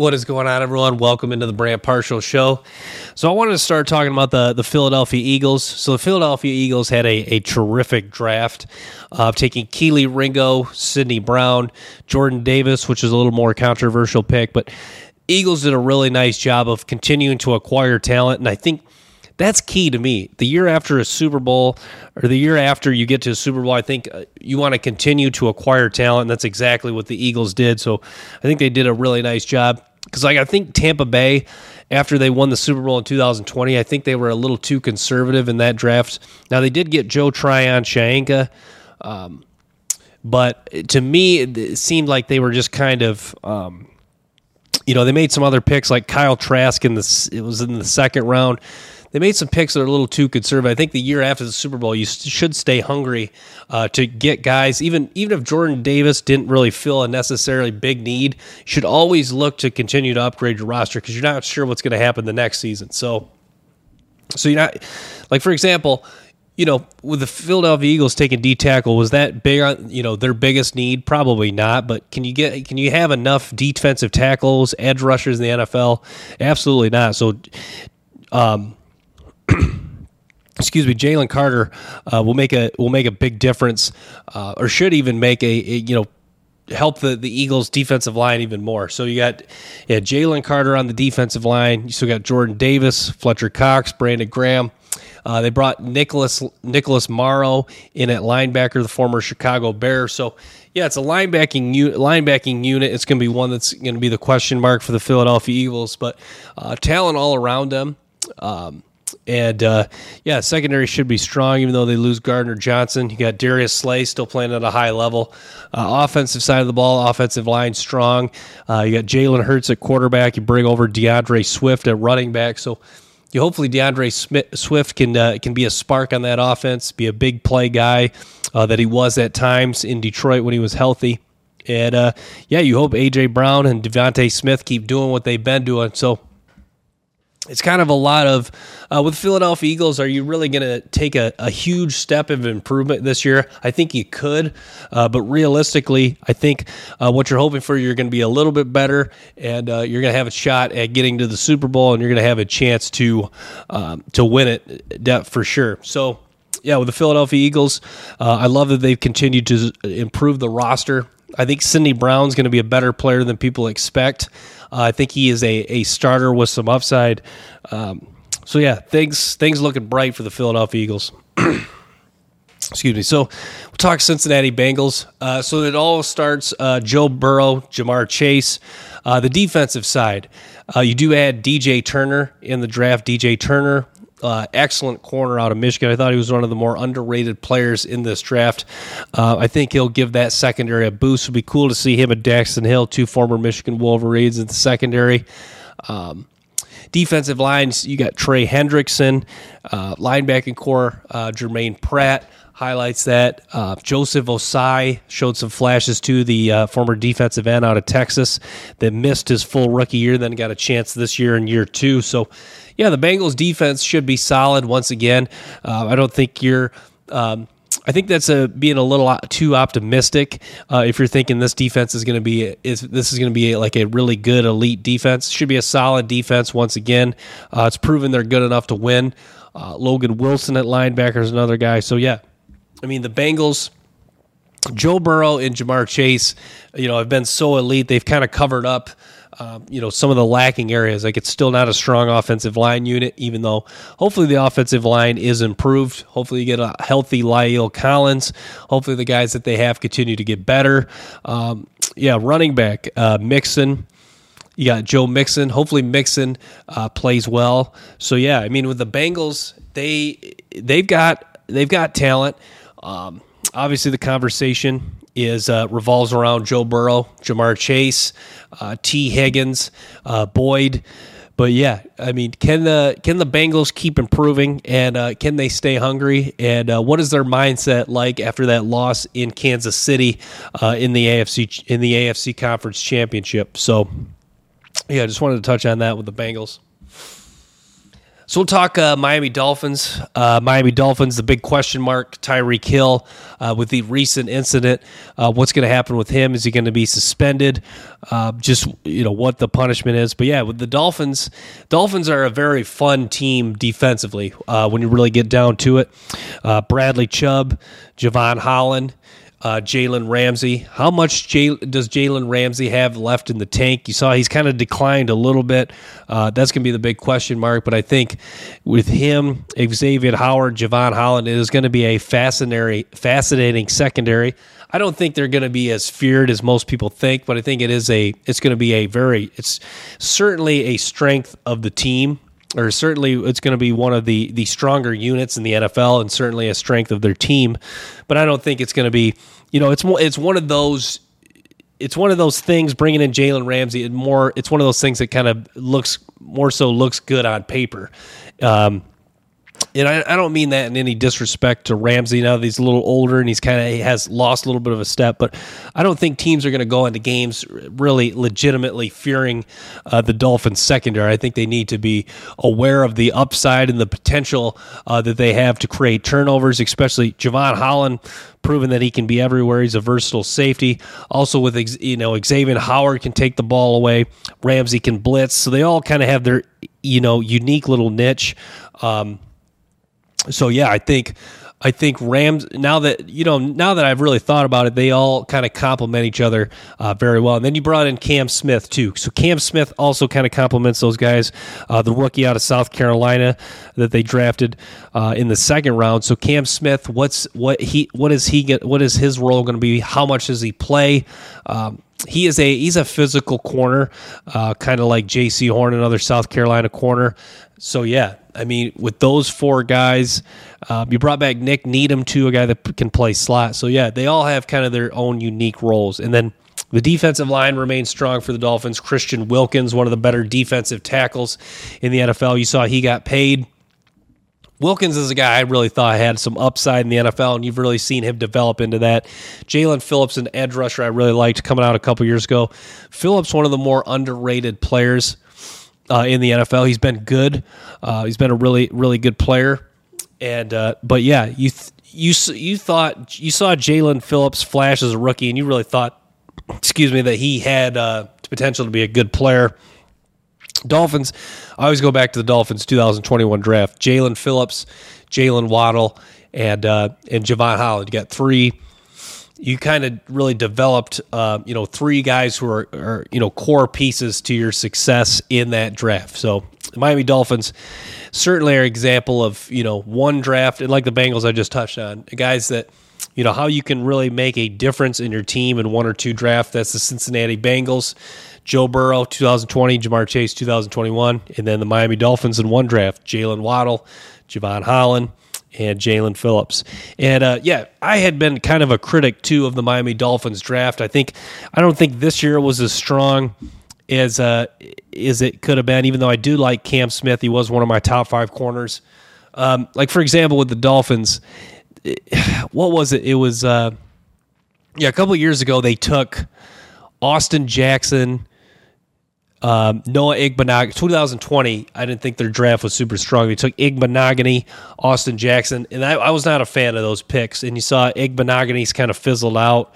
What is going on, everyone? Welcome into the Brand Partial Show. So, I wanted to start talking about the, the Philadelphia Eagles. So, the Philadelphia Eagles had a, a terrific draft of taking Kelee Ringo, Sydney Brown, Jordan Davis, which is a little more controversial pick, but Eagles did a really nice job of continuing to acquire talent. And I think that's key to me. The year after a Super Bowl or the year after you get to a Super Bowl, I think uh, you want to continue to acquire talent. And that's exactly what the Eagles did. So I think they did a really nice job. Because, like, I think Tampa Bay, after they won the Super Bowl in 2020, I think they were a little too conservative in that draft. Now, they did get Joe Tryon-Shoyinka. Um, but to me, it seemed like they were just kind of. Um, you know, they made some other picks like Kyle Trask in the it was in the second round they made some picks that are a little too conservative. I think the year after the Super Bowl, you should stay hungry uh, to get guys. Even even if Jordan Davis didn't really fill a necessarily big need, you should always look to continue to upgrade your roster because you're not sure what's going to happen the next season. So, so you're not like for example. You know, with the Philadelphia Eagles taking D tackle, was that big on you know their biggest need? Probably not. But can you get can you have enough defensive tackles, edge rushers in the NFL? Absolutely not. So, um, excuse me, Jalen Carter uh, will make a will make a big difference, uh, or should even make a, a, you know help the the Eagles defensive line even more. So you got yeah, Jalen Carter on the defensive line. You still got Jordan Davis, Fletcher Cox, Brandon Graham. Uh, they brought Nicholas Nicholas Morrow in at linebacker, the former Chicago Bear. So yeah, it's a linebacking linebacking unit. It's going to be one that's going to be the question mark for the Philadelphia Eagles, but uh, talent all around them. Um, and uh, yeah, secondary should be strong, even though they lose Gardner Johnson. You got Darius Slay still playing at a high level. Uh, offensive side of the ball, offensive line strong. Uh, you got Jalen Hurts at quarterback. You bring over D'Andre Swift at running back. So you hopefully D'Andre Smith, Swift can uh, can be a spark on that offense, be a big play guy uh, that he was at times in Detroit when he was healthy. And uh, yeah, you hope AJ Brown and DeVonta Smith keep doing what they've been doing. So it's kind of a lot of uh, with Philadelphia Eagles. Are you really going to take a, a, huge step of improvement this year? I think you could, uh, but realistically, I think uh, what you're hoping for, you're going to be a little bit better, and uh, you're going to have a shot at getting to the Super Bowl, and you're going to have a chance to um, to win it for sure. So. Yeah, with the Philadelphia Eagles, uh, I love that they've continued to improve the roster. I think Sydney Brown's going to be a better player than people expect. Uh, I think he is a, a starter with some upside. Um, so yeah, things things looking bright for the Philadelphia Eagles. Excuse me. So we'll talk Cincinnati Bengals. Uh, so it all starts uh, Joe Burrow, Ja'Marr Chase. Uh, the defensive side, uh, you do add DJ Turner in the draft. DJ Turner uh, excellent corner out of Michigan. I thought he was one of the more underrated players in this draft. Uh, I think he'll give that secondary a boost. It'd be cool to see him and Daxton Hill, two former Michigan Wolverines, in the secondary. Um, defensive lines, you got Trey Hendrickson, uh, linebacking core, uh, Germaine Pratt highlights that. Uh, Joseph Ossai showed some flashes to the uh, former defensive end out of Texas that missed his full rookie year, then got a chance this year in year two. So yeah, the Bengals defense should be solid once again. Uh, I don't think you're. Um, I think that's a, being a little too optimistic. Uh, if you're thinking this defense is going to be is this is going to be like a really good elite defense, should be a solid defense once again. Uh, it's proven they're good enough to win. Uh, Logan Wilson at linebacker is another guy. So yeah, I mean the Bengals. Joe Burrow and Ja'Marr Chase, you know, have been so elite. They've kind of covered up um, you know some of the lacking areas. Like it's still not a strong offensive line unit, even though hopefully the offensive line is improved. Hopefully you get a healthy La'el Collins. Hopefully the guys that they have continue to get better. Um, yeah, running back uh, Mixon. You got Joe Mixon. Hopefully Mixon uh, plays well. So yeah, I mean with the Bengals, they they've got they've got talent. Um, obviously the conversation is uh, revolves around Joe Burrow, Ja'Marr Chase, uh, Tee Higgins, uh, Boyd. But yeah, I mean, can the can the Bengals keep improving and uh, can they stay hungry? And uh, what is their mindset like after that loss in Kansas City uh, in the AFC in the AFC Conference Championship? So, yeah, I just wanted to touch on that with the Bengals. So we'll talk uh, Miami Dolphins. Uh, Miami Dolphins, the big question mark, Tyreek Hill, uh, with the recent incident. Uh, what's going to happen with him? Is he going to be suspended? Uh, just you know what the punishment is. But yeah, with the Dolphins, Dolphins are a very fun team defensively uh, when you really get down to it. Bradley Chubb, Jevon Holland uh, Jalen Ramsey. How much J- does Jalen Ramsey have left in the tank? You saw he's kind of declined a little bit. Uh, that's going to be the big question mark. But I think with him, Xavier Howard, Jevon Holland, it is going to be a fascinating, fascinating secondary. I don't think they're going to be as feared as most people think, but I think it is a. It's going to be a very. It's certainly a strength of the team or certainly it's going to be one of the the stronger units in the NFL and certainly a strength of their team. But I don't think it's going to be, you know, it's it's one of those it's one of those things bringing in Jalen Ramsey and more it's one of those things that kind of looks more so looks good on paper. Um, and I, I, don't mean that in any disrespect to Ramsey. Now that he's a little older and he's kind of he has lost a little bit of a step, but I don't think teams are going to go into games really legitimately fearing uh, the Dolphins secondary. I think they need to be aware of the upside and the potential uh, that they have to create turnovers, especially Jevon Holland proven that he can be everywhere. He's a versatile safety. Also with you know Xavier Howard can take the ball away. Ramsey can blitz. So they all kind of have their you know unique little niche. Um, so yeah, I think I think Rams now that you know now that I've really thought about it, they all kind of complement each other uh, very well. And then you brought in Cam Smith too, so Cam Smith also kind of complements those guys. Uh, the rookie out of South Carolina that they drafted uh, in the second round. So Cam Smith, what's what he what is he get? What is his role going to be? How much does he play? Um, he is a he's a physical corner, uh, kind of like Jaycee Horn, another South Carolina corner. So yeah, I mean, with those four guys, um, you brought back Nik Needham too, a guy that can play slot. So yeah, they all have kind of their own unique roles, and then. The defensive line remains strong for the Dolphins. Christian Wilkins, one of the better defensive tackles in the NFL. You saw he got paid Wilkins is a guy I really thought had some upside in the NFL, and you've really seen him develop into that. Jaelan Phillips, an edge rusher I really liked coming out a couple years ago. Phillips, one of the more underrated players uh, in the NFL. He's been good. Uh, he's been a really, really good player. And uh, but yeah, you th- you you thought you saw Jaelan Phillips flash as a rookie, and you really thought, excuse me, that he had uh, potential to be a good player. Dolphins, I always go back to the Dolphins 2021 draft. Jaelan Phillips, Jaylen Waddle, and uh, and Jevon Holland. You got three. You kind of really developed, uh, you know, three guys who are, are, you know, core pieces to your success in that draft. So, Miami Dolphins certainly are an example of, you know, one draft, and like the Bengals I just touched on, guys that, you know, how you can really make a difference in your team in one or two draft. That's the Cincinnati Bengals. Joe Burrow 2020, Ja'Marr Chase 2021, and then the Miami Dolphins in one draft, Jaylen Waddle, Jevon Holland, and Jaelan Phillips. And uh, yeah, I had been kind of a critic too of the Miami Dolphins draft. I think I don't think this year was as strong as uh, as it could have been. Even though I do like Cam Smith, he was one of my top five corners. Um, like for example, with the Dolphins, what was it? It was uh, yeah, a couple years ago they took Austin Jackson um, Noah Igbinoghene, 2020, I didn't think their draft was super strong. They took Igbinoghene, Austin Jackson, and I, I, was not a fan of those picks. And you saw Igbinoghene's kind of fizzled out.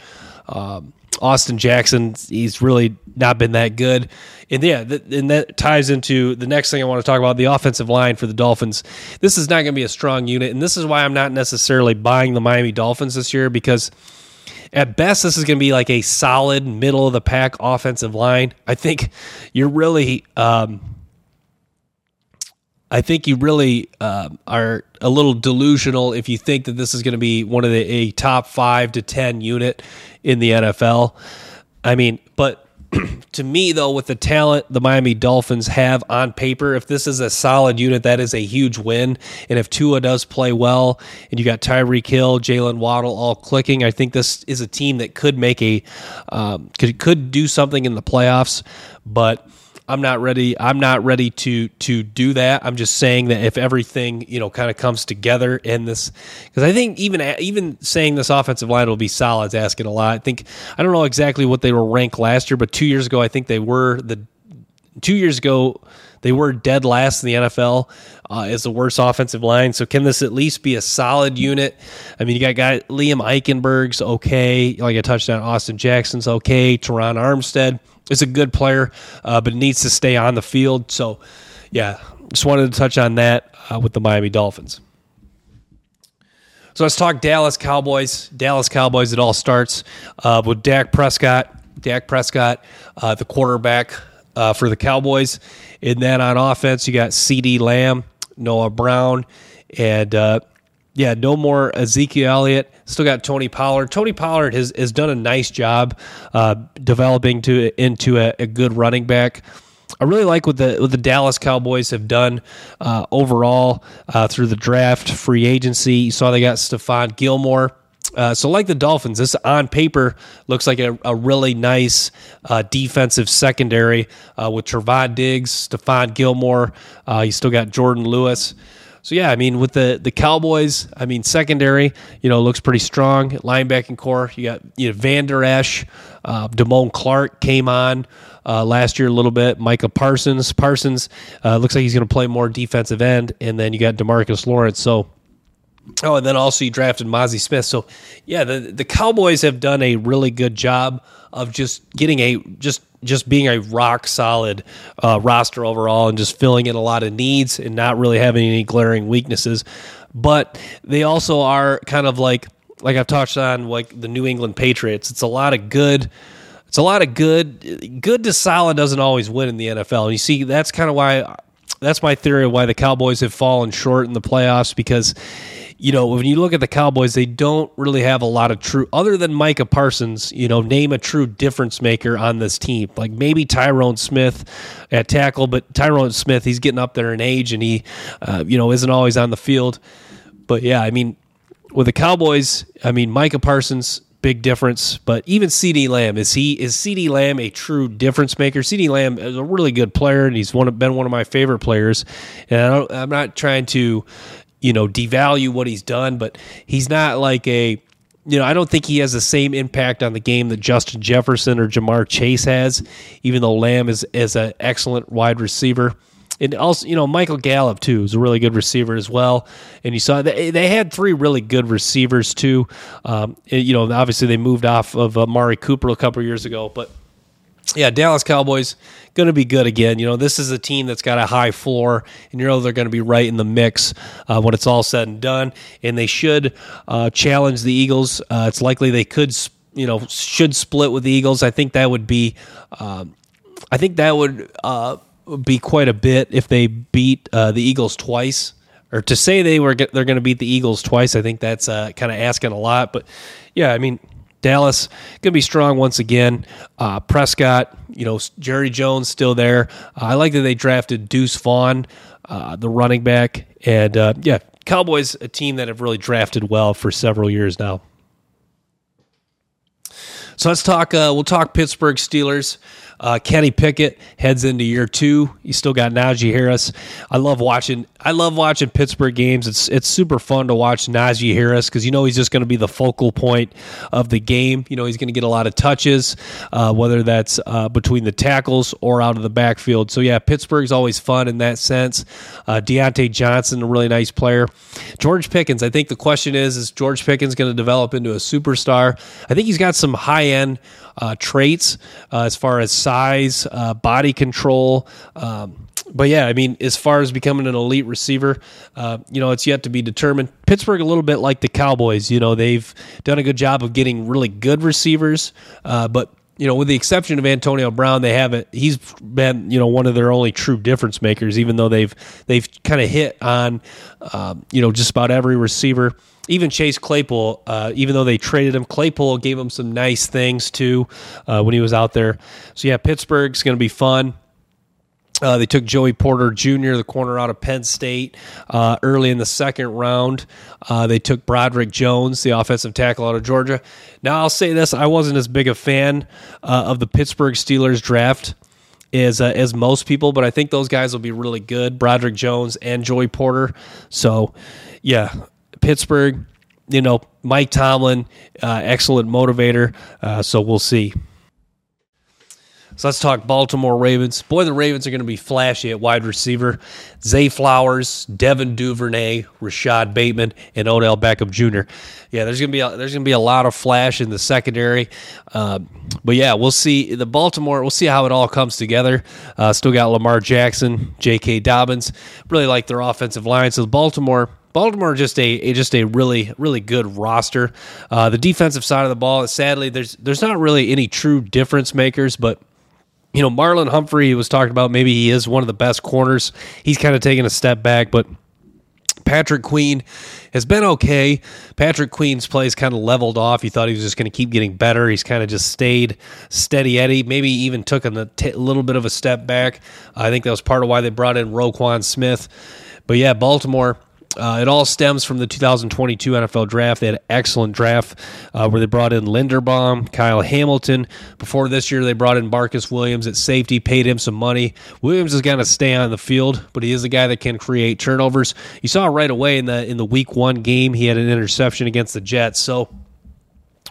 Um, Austin Jackson, he's really not been that good. And yeah, th- and that ties into the next thing I want to talk about the offensive line for the Dolphins. This is not going to be a strong unit, and this is why I'm not necessarily buying the Miami Dolphins this year because – at best, this is going to be like a solid middle of the pack offensive line. I think you're really. Um, I think you really uh, are a little delusional if you think that this is going to be one of the a top five to ten unit in the NFL. I mean, but to me, though, with the talent the Miami Dolphins have on paper, if this is a solid unit, that is a huge win. And if Tua does play well, and you got Tyreek Hill, Jaylen Waddle all clicking, I think this is a team that could make a um, could could do something in the playoffs. But I'm not ready. I'm not ready to to do that. I'm just saying that if everything you know kind of comes together in this, because I think even even saying this offensive line will be solid is asking a lot. I think I don't know exactly what they were ranked last year, but two years ago I think they were the two years ago they were dead last in the NFL uh, as the worst offensive line. So can this at least be a solid unit? I mean, you got guy Liam Eichenberg's okay, like I touched on. Austin Jackson's okay. Terron Armstead is a good player, uh, but needs to stay on the field. So yeah, just wanted to touch on that uh, with the Miami Dolphins. So let's talk Dallas Cowboys. Dallas Cowboys. It all starts uh, with Dak Prescott. Dak Prescott, uh, the quarterback uh, for the Cowboys. And then on offense, you got CeeDee Lamb, Noah Brown, and uh, yeah, no more Ezekiel Elliott. Still got Tony Pollard. Tony Pollard has, has done a nice job uh, developing to into a, a good running back. I really like what the what the Dallas Cowboys have done uh, overall uh, through the draft, free agency. You saw they got Stephon Gilmore. Uh, so, like the Dolphins, this on paper looks like a, a really nice uh, defensive secondary uh, with Trevon Diggs, Stephon Gilmore. You still got Jourdan Lewis. So yeah, I mean with the the Cowboys, I mean secondary, you know, looks pretty strong. Linebacking core, you got you know Vander Esch, uh, Damone Clark came on uh, last year a little bit. Micah Parsons, Parsons uh, looks like he's going to play more defensive end, and then you got Demarcus Lawrence. So. Oh, and then also you drafted Mazi Smith. So, yeah, the the Cowboys have done a really good job of just getting a just just being a rock solid uh, roster overall and just filling in a lot of needs and not really having any glaring weaknesses. But they also are kind of like like I've touched on like the New England Patriots. It's a lot of good. It's a lot of good. Good to solid doesn't always win in the NFL. And you see, that's kind of why. That's my theory of why the Cowboys have fallen short in the playoffs because you know, when you look at the Cowboys, they don't really have a lot of true, other than Micah Parsons, you know, name a true difference maker on this team. Like maybe Tyron Smith at tackle, but Tyron Smith, he's getting up there in age and he, uh, you know, isn't always on the field. But yeah, I mean, with the Cowboys, I mean, Micah Parsons, big difference. But even CeeDee Lamb is he is CeeDee Lamb a true difference maker? CeeDee Lamb is a really good player, and he's one of, been one of my favorite players. And I am not trying to, you know, devalue what he's done, but he's not like a you know, I don't think he has the same impact on the game that Justin Jefferson or Ja'Marr Chase has, even though Lamb is, is an excellent wide receiver. And also, you know, Michael Gallup, too, is a really good receiver as well. And you saw they, they had three really good receivers, too. Um, you know, obviously they moved off of uh, Mari Cooper a couple years ago, but yeah, Dallas Cowboys going to be good again. You know, this is a team that's got a high floor, and you know they're going to be right in the mix uh, when it's all said and done. And they should uh, challenge the Eagles. Uh, it's likely they could, you know, should split with the Eagles. I think that would be, um, I think that would uh, be quite a bit if they beat uh, the Eagles twice. Or to say they were they're going to beat the Eagles twice, I think that's uh, kind of asking a lot. But yeah, I mean, Dallas going to be strong once again. Uh, Prescott, you know, Jerry Jones still there. Uh, I like that they drafted Deuce Vaughn, uh, the running back, and uh, yeah, Cowboys, a team that have really drafted well for several years now. So let's talk. We'll talk Pittsburgh Steelers. Uh, Kenny Pickett heads into year two. You still got Najee Harris. I love watching. I love watching Pittsburgh games. It's it's super fun to watch Najee Harris because you know he's just going to be the focal point of the game. You know he's going to get a lot of touches, uh, whether that's uh, between the tackles or out of the backfield. So yeah, Pittsburgh's always fun in that sense. Uh, Diontae Johnson, a really nice player. George Pickens. I think the question is: Is George Pickens going to develop into a superstar? I think he's got some high end uh, traits uh, as far as size, uh, body control. Um, but yeah, I mean, as far as becoming an elite receiver, uh, you know, it's yet to be determined. Pittsburgh, a little bit like the Cowboys, you know, they've done a good job of getting really good receivers, uh, but you know, with the exception of Antonio Brown, they haven't. He's been, you know, one of their only true difference makers. Even though they've they've kind of hit on, um, you know, just about every receiver even Chase Claypool, uh, even though they traded him, Claypool gave him some nice things too uh, when he was out there. So yeah, Pittsburgh's going to be fun. Uh, they took Joey Porter Jr., the corner out of Penn State, uh, early in the second round. Uh, they took Broderick Jones, the offensive tackle out of Georgia. Now, I'll say this I wasn't as big a fan uh, of the Pittsburgh Steelers draft as, uh, as most people, but I think those guys will be really good Broderick Jones and Joey Porter. So, yeah, Pittsburgh, you know, Mike Tomlin, uh, excellent motivator. Uh, so we'll see. So let's talk Baltimore Ravens. Boy, the Ravens are going to be flashy at wide receiver. Zay Flowers, Devin Duvernay, Rashod Bateman, and Odell Beckham Jr. Yeah, there's going to be a, there's going to be a lot of flash in the secondary. Uh, but yeah, we'll see the Baltimore. We'll see how it all comes together. Uh, still got Lamar Jackson, J.K. Dobbins. Really like their offensive line. So Baltimore Baltimore just a, just a really really good roster. Uh, the defensive side of the ball, sadly, there's there's not really any true difference makers, but you know Marlon Humphrey was talking about maybe he is one of the best corners. He's kind of taking a step back, but. Patrick Queen has been okay. Patrick Queen's plays kind of leveled off. You thought he was just going to keep getting better. He's kind of just stayed steady Eddie. Maybe even took a t- little bit of a step back. I think that was part of why they brought in Roquan Smith. But yeah, Baltimore uh, it all stems from the 2022 NFL draft. They had an excellent draft uh, where they brought in Linderbaum, Kyle Hamilton. Before this year, they brought in Marcus Williams at safety, paid him some money. Williams is going to stay on the field, but he is a guy that can create turnovers. You saw right away in the in the Week One game, he had an interception against the Jets. So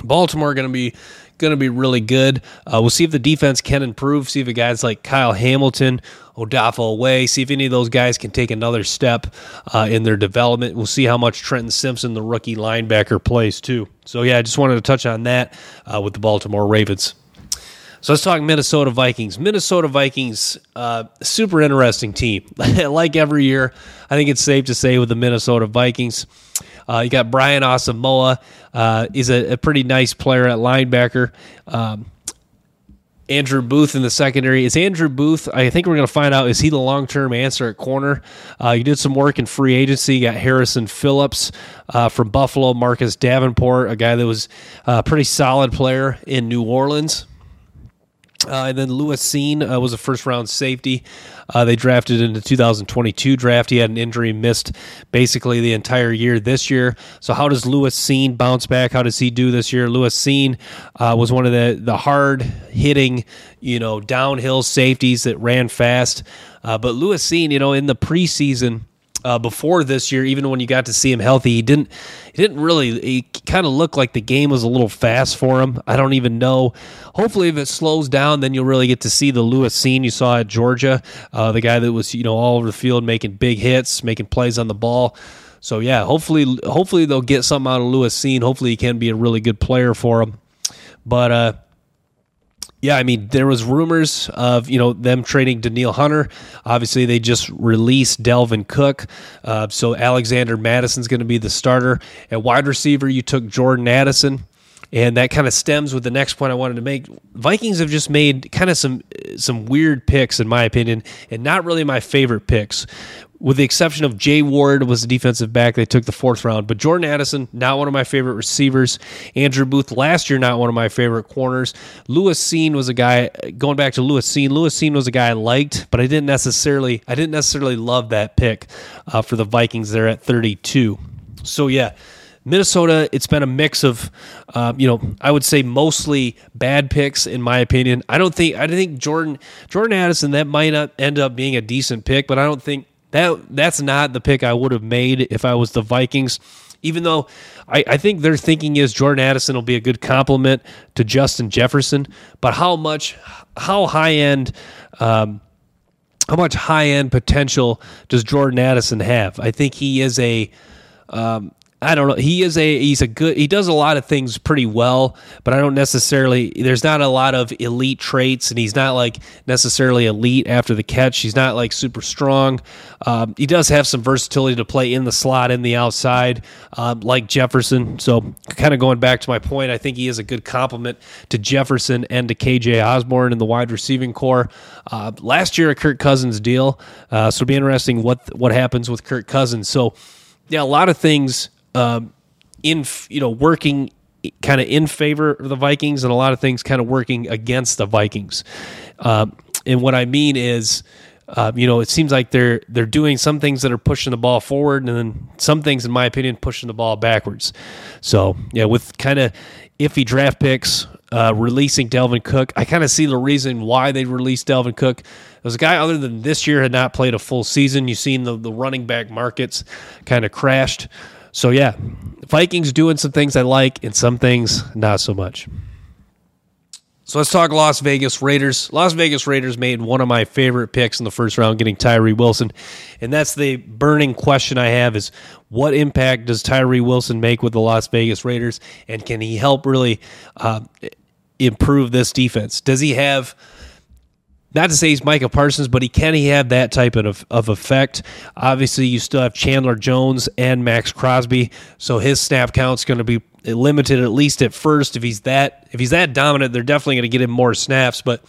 Baltimore going to be going to be really good. Uh, we'll see if the defense can improve. See if the guys like Kyle Hamilton, Odafe Oweh, see if any of those guys can take another step uh, in their development. We'll see how much Trenton Simpson, the rookie linebacker, plays too. So yeah, I just wanted to touch on that uh, with the Baltimore Ravens. So let's talk Minnesota Vikings. Minnesota Vikings, uh, super interesting team. like every year, I think it's safe to say with the Minnesota Vikings. Uh, you got Brian Asamoah. Uh, is a, a, pretty nice player at linebacker. Um, Andrew Booth in the secondary. Is Andrew Booth, I think we're going to find out, is he the long term answer at corner? Uh, you did some work in free agency. You got Harrison Phillips uh, from Buffalo, Marcus Davenport, a guy that was a pretty solid player in New Orleans. Uh, and then Lewis Cine uh, was a first round safety. Uh, they drafted in the 2022 draft. He had an injury, missed basically the entire year this year. So, how does Lewis Cine bounce back? How does he do this year? Lewis Cine uh, was one of the, the hard hitting, you know, downhill safeties that ran fast. Uh, but Lewis Cine, you know, in the preseason, uh, before this year, even when you got to see him healthy, he didn't he didn't really he kind of looked like the game was a little fast for him. I don't even know. Hopefully, if it slows down, then you'll really get to see the Lewis Cine you saw at Georgia, uh, the guy that was you know all over the field making big hits, making plays on the ball. So yeah, hopefully hopefully they'll get something out of Lewis Cine. Hopefully he can be a really good player for them. But uh, yeah, I mean, there was rumors of you know them trading Danielle Hunter. Obviously, they just released Dalvin Cook, uh, so Alexander Mattison's going to be the starter at wide receiver. You took Jordan Addison, and that kind of stems with the next point I wanted to make. Vikings have just made kind of some some weird picks, in my opinion, and not really my favorite picks with the exception of Jay Ward was the defensive back they took the fourth round. But Jordan Addison, not one of my favorite receivers. Andrew Booth last year, not one of my favorite corners. Lewis Cine was a guy going back to Lewis Cine. Lewis Cine was a guy I liked, but I didn't necessarily I didn't necessarily love that pick uh, for the Vikings there at 32. So yeah. Minnesota, it's been a mix of, uh, you know, I would say mostly bad picks in my opinion. I don't think I think Jordan Jordan Addison that might not end up being a decent pick, but I don't think that that's not the pick I would have made if I was the Vikings. Even though I, I think their thinking is Jordan Addison will be a good complement to Justin Jefferson, but how much, how high end, um, how much high end potential does Jordan Addison have? I think he is a um, I don't know. He is a he's a good he does a lot of things pretty well, but I don't necessarily there's not a lot of elite traits, and he's not like necessarily elite after the catch. He's not like super strong. Um, he does have some versatility to play in the slot, in the outside, um, like Jefferson. So kind of going back to my point, I think he is a good complement to Jefferson and to KJ Osborn in the wide receiving core. Uh, last year a Kirk Cousins deal, uh, so it'll be interesting what what happens with Kirk Cousins. So yeah, a lot of things um, in you know working kind of in favor of the Vikings, and a lot of things kind of working against the Vikings. Um, and what I mean is. Uh, you know, it seems like they're they're doing some things that are pushing the ball forward, and then some things, in my opinion, pushing the ball backwards. So, yeah, with kind of iffy draft picks, uh, releasing Dalvin Cook, I kind of see the reason why they released Dalvin Cook. It was a guy other than this year had not played a full season. You've seen the the running back markets kind of crashed. So yeah, Vikings doing some things I like and some things not so much. So let's talk Las Vegas Raiders. Las Vegas Raiders made one of my favorite picks in the first round, getting Tyree Wilson. And that's the burning question I have is what impact does Tyree Wilson make with the Las Vegas Raiders? And can he help really uh, improve this defense? Does he have not to say he's Micah Parsons, but he can he have that type of, of effect. Obviously, you still have Chandler Jones and Maxx Crosby, so his snap count's going to be limited at least at first. If he's that if he's that dominant, they're definitely going to get him more snaps. But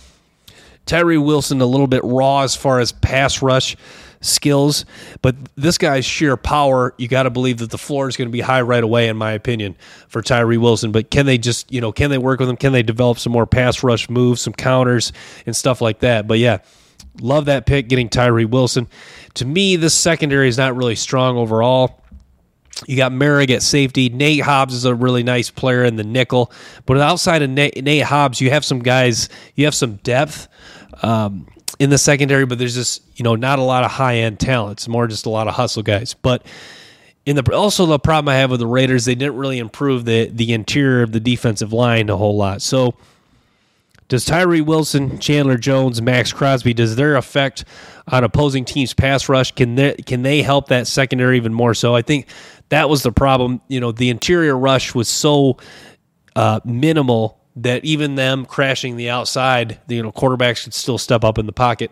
Tyree Wilson a little bit raw as far as pass rush skills, but this guy's sheer power, you got to believe that the floor is going to be high right away, in my opinion, for Tyree Wilson. But can they just, you know, can they work with him? Can they develop some more pass rush moves, some counters, and stuff like that? But yeah, love that pick getting Tyree Wilson. To me, this secondary is not really strong overall. You got Moehrig at safety. Nate Hobbs is a really nice player in the nickel. But outside of Nate, Nate Hobbs, you have some guys, you have some depth um, in the secondary, but there's just, you know, not a lot of high end talent. It's more just a lot of hustle guys. But in the also the problem I have with the Raiders, they didn't really improve the the interior of the defensive line a whole lot. So does Tyree Wilson, Chandler Jones, Maxx Crosby, does their effect on opposing teams' pass rush can they can they help that secondary even more so? I think that was the problem. You know, the interior rush was so uh, minimal that even them crashing the outside, the, you know, quarterbacks could still step up in the pocket.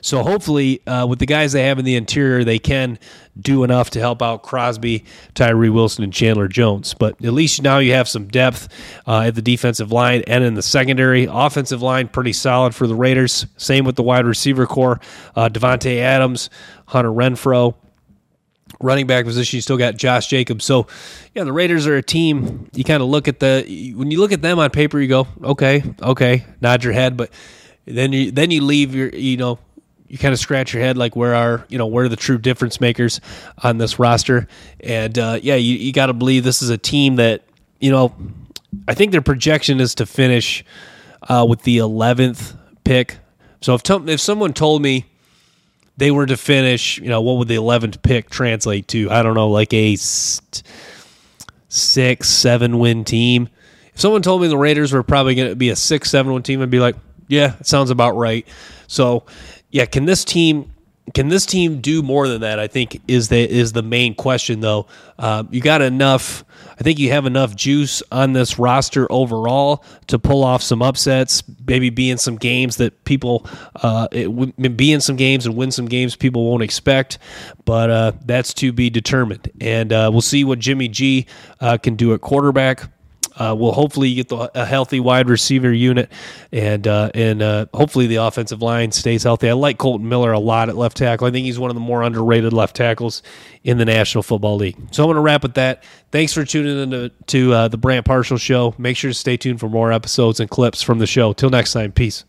So hopefully, uh, with the guys they have in the interior, they can do enough to help out Crosby, Tyree Wilson, and Chandler Jones. But at least now you have some depth uh, at the defensive line and in the secondary. Offensive line pretty solid for the Raiders. Same with the wide receiver core. Uh, Davante Adams, Hunter Renfrow running back position, you still got Josh Jacobs. So, yeah, the Raiders are a team. You kind of look at the when you look at them on paper, you go, okay, okay, nod your head, but then you then you leave your you know you kind of scratch your head like where are you know where are the true difference makers on this roster and uh, yeah you, you got to believe this is a team that you know i think their projection is to finish uh, with the 11th pick so if, to, if someone told me they were to finish, you know, what would the 11th pick translate to? I don't know, like a six, seven win team. If someone told me the Raiders were probably going to be a six, seven win team, I'd be like, yeah, it sounds about right. So, yeah, can this team can this team do more than that? I think is the is the main question though. Uh, you got enough. I think you have enough juice on this roster overall to pull off some upsets. Maybe be in some games that people uh, it, be in some games and win some games people won't expect. But uh, that's to be determined, and uh, we'll see what Jimmy G uh, can do at quarterback uh, will hopefully get the, a healthy wide receiver unit, and uh, and uh, hopefully the offensive line stays healthy. I like Kolton Miller a lot at left tackle. I think he's one of the more underrated left tackles in the National Football League. So I'm going to wrap with that. Thanks for tuning in to, to uh, the Brant Partial Show. Make sure to stay tuned for more episodes and clips from the show. Till next time, peace.